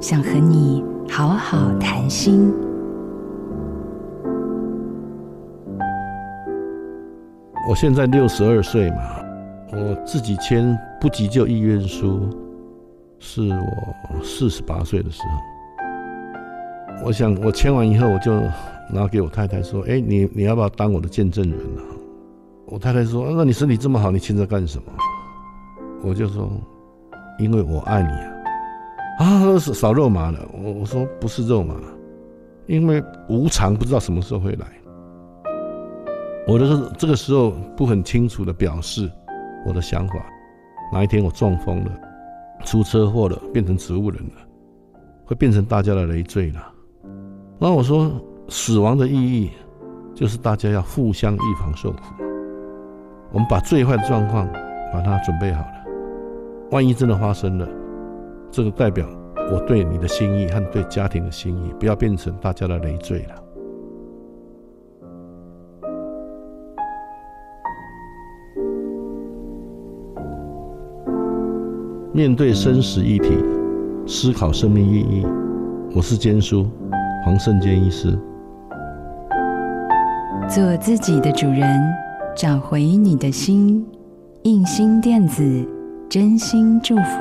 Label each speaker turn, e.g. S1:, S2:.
S1: 想和你好好谈心。
S2: 我现在六十二岁嘛，我自己签不急救意愿书是我四十八岁的时候。我想我签完以后，我就拿给我太太说：“哎，你你要不要当我的见证人呢？”我太太说：“那你身体这么好，你签这干什么？”我就说：“因为我爱你啊！”啊，是少肉麻了。我我说不是肉麻，因为无常不知道什么时候会来。我的这个时候不很清楚的表示我的想法。哪一天我中风了，出车祸了，变成植物人了，会变成大家的累赘了。那我说，死亡的意义就是大家要互相预防受苦。我们把最坏的状况把它准备好了，万一真的发生了，这个代表我对你的心意和对家庭的心意，不要变成大家的累赘了。面对生死议题，思考生命意义。我是坚叔，黄胜坚医师。
S1: 做自己的主人，找回你的心。印心电子，真心祝福。